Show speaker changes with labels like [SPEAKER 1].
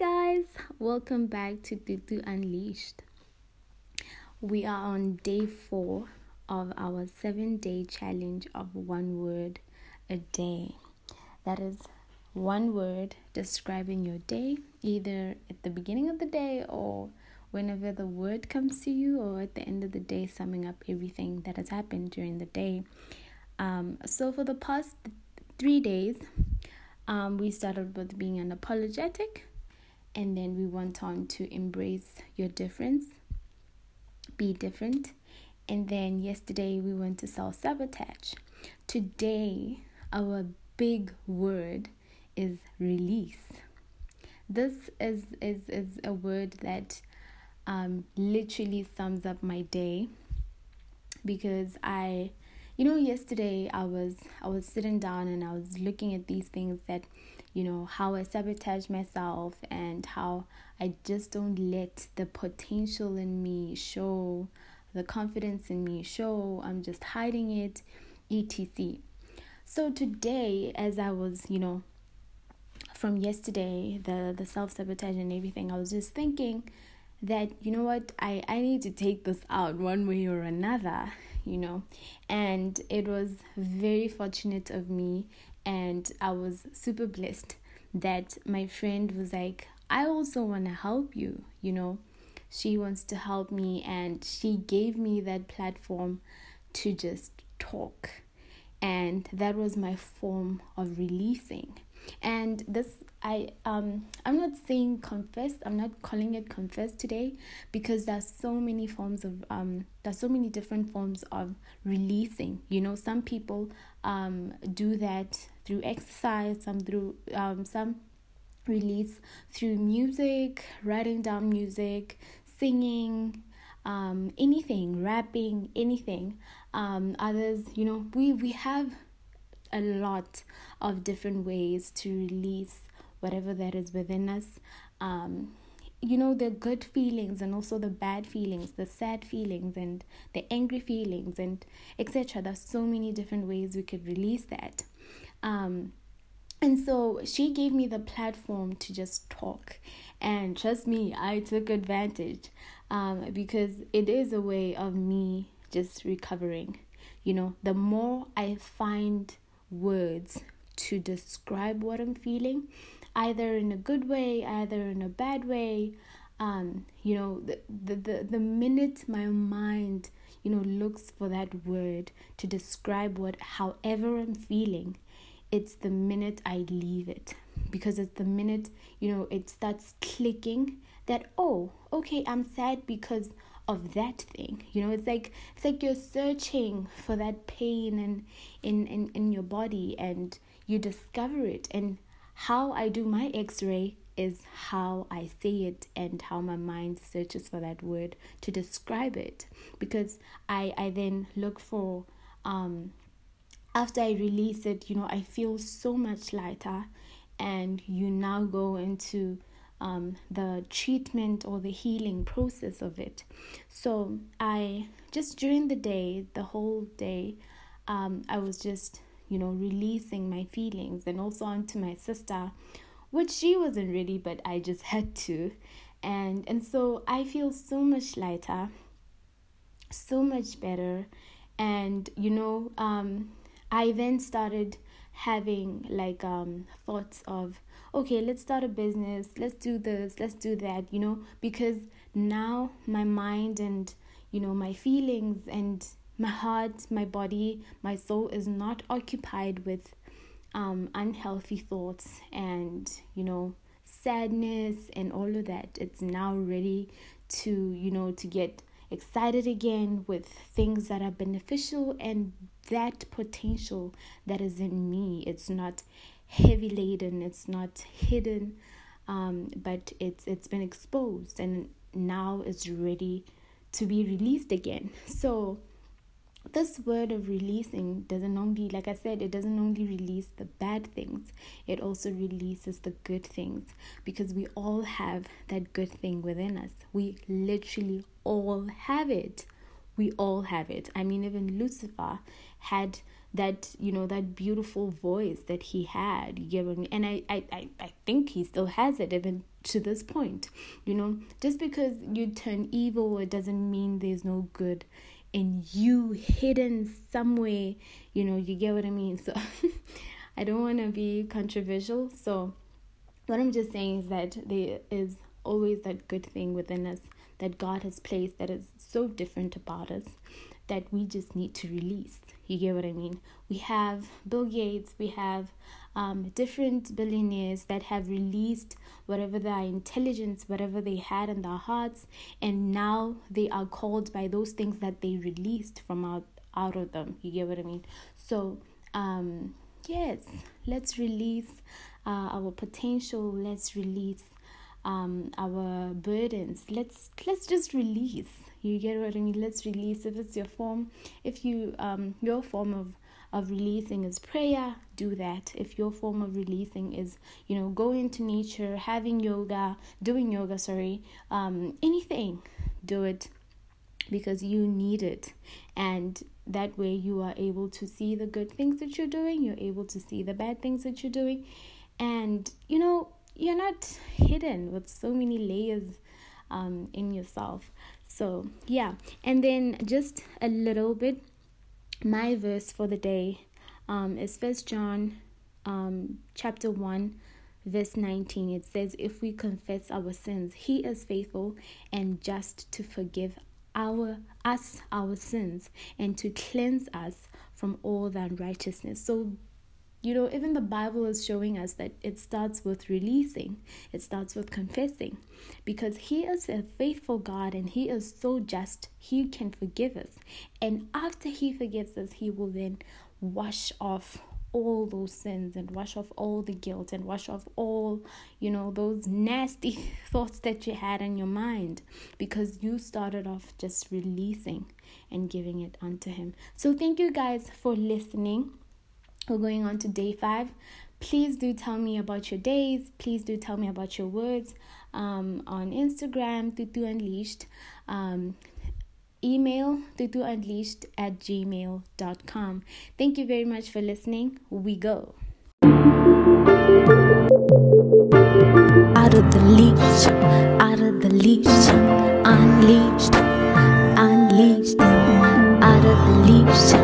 [SPEAKER 1] guys, welcome back to Tutu Unleashed. We are on day four of our seven day challenge of one word a day. That is one word describing your day, either at the beginning of the day or whenever the word comes to you, or at the end of the day, summing up everything that has happened during the day. Um, so, for the past three days, um, we started with being unapologetic, and then we went on to embrace your difference, be different, and then yesterday we went to self sabotage. Today, our big word is release. This is is is a word that um, literally sums up my day because I you know yesterday i was i was sitting down and i was looking at these things that you know how i sabotage myself and how i just don't let the potential in me show the confidence in me show. I'm just hiding it etc. So today as i was you know from yesterday the the self-sabotage and everything i was just thinking that you know what i i need to take this out one way or another you know. And it was very fortunate of me, and I was super blessed that my friend was like, I also want to help you, you know. She wants to help me, and she gave me that platform to just talk. And that was my form of releasing. And this I um I'm not saying confess, I'm not calling it confess today because there's so many forms of um there's so many different forms of releasing. You know, some people um do that through exercise, some through um some release through music, writing down music, singing, um anything, rapping, anything. Um others, you know, we we have a lot of different ways to release whatever that is within us. Um, you know, the good feelings and also the bad feelings, the sad feelings and the angry feelings and etc. There's so many different ways we could release that. Um, and so she gave me the platform to just talk. And trust me, I took advantage um, because it is a way of me just recovering. You know, the more I find words to describe what I'm feeling, either in a good way, either in a bad way. Um, you know, the, the, the, the minute my mind, you know, looks for that word to describe what, however I'm feeling, it's the minute I leave it. Because it's the minute, you know, it starts clicking that, oh, okay, I'm sad because of that thing. You know it's like it's like you're searching for that pain and in, in in your body and you discover it. And how i do my x-ray is how i say it and how my mind searches for that word to describe it. Because i i then look for um after i release it you know i feel so much lighter and you now go into um, the treatment or the healing process of it. So I just during the day, the whole day, um, I was just you know releasing my feelings and also onto my sister, which she wasn't ready, but I just had to, and and so I feel so much lighter, so much better, and you know um, I then started having like um thoughts of okay, let's start a business, let's do this, let's do that, you know, because now my mind and, you know, my feelings and my heart, my body, my soul is not occupied with um, unhealthy thoughts and, you know, sadness and all of that. It's now ready to, you know, to get excited again with things that are beneficial and that potential that is in me. It's not heavy laden it's not hidden um, but it's it's been exposed and now it's ready to be released again so this word of releasing doesn't only like i said it doesn't only release the bad things. It also releases the good things because we all have that good thing within us. We literally all have it. We all have it. I mean even lucifer had that you know that beautiful voice that he had you get mean? and I, I i i think he still has it even to this point you know. Just because you turn evil it doesn't mean there's no good in you hidden somewhere you know you get what i mean? So i don't want to be controversial. So what i'm just saying is that there is always that good thing within us that god has placed that is so different about us that we just need to release. You get what I mean? We have Bill Gates, we have um, different billionaires that have released whatever their intelligence, whatever they had in their hearts, and now they are called by those things that they released from out, out of them. You get what I mean? So, um, yes, let's release uh, our potential, let's release um, our burdens. Let's let's just release you get what I mean? Let's release. If it's your form, if you um your form of of releasing is prayer, do that. If your form of releasing is, you know, going to nature, having yoga, doing yoga, sorry, um, anything, do it because you need it. And that way you are able to see the good things that you're doing, you're able to see the bad things that you're doing. And, you know, you're not hidden with so many layers um, in yourself. So, yeah. And then just a little bit, my verse for the day um, is First John um, chapter 1 verse 19 it says if we confess our sins he is faithful and just to forgive our us our sins and to cleanse us from all unrighteousness so you know, even the Bible is showing us that it starts with releasing, it starts with confessing, because He is a faithful God and He is so just, He can forgive us. And after He forgives us, He will then wash off all those sins and wash off all the guilt and wash off all, you know, those nasty thoughts that you had in your mind because you started off just releasing and giving it unto Him. So, thank you guys for listening. We're going on to day five. Please do tell me about your days. Please do tell me about your words um, on Instagram, Tutu Unleashed. Um, email tutuunleashed at gmail.com. Thank you very much for listening. We go. Out of the leash, out of the leash, unleashed, unleashed, out of the leash.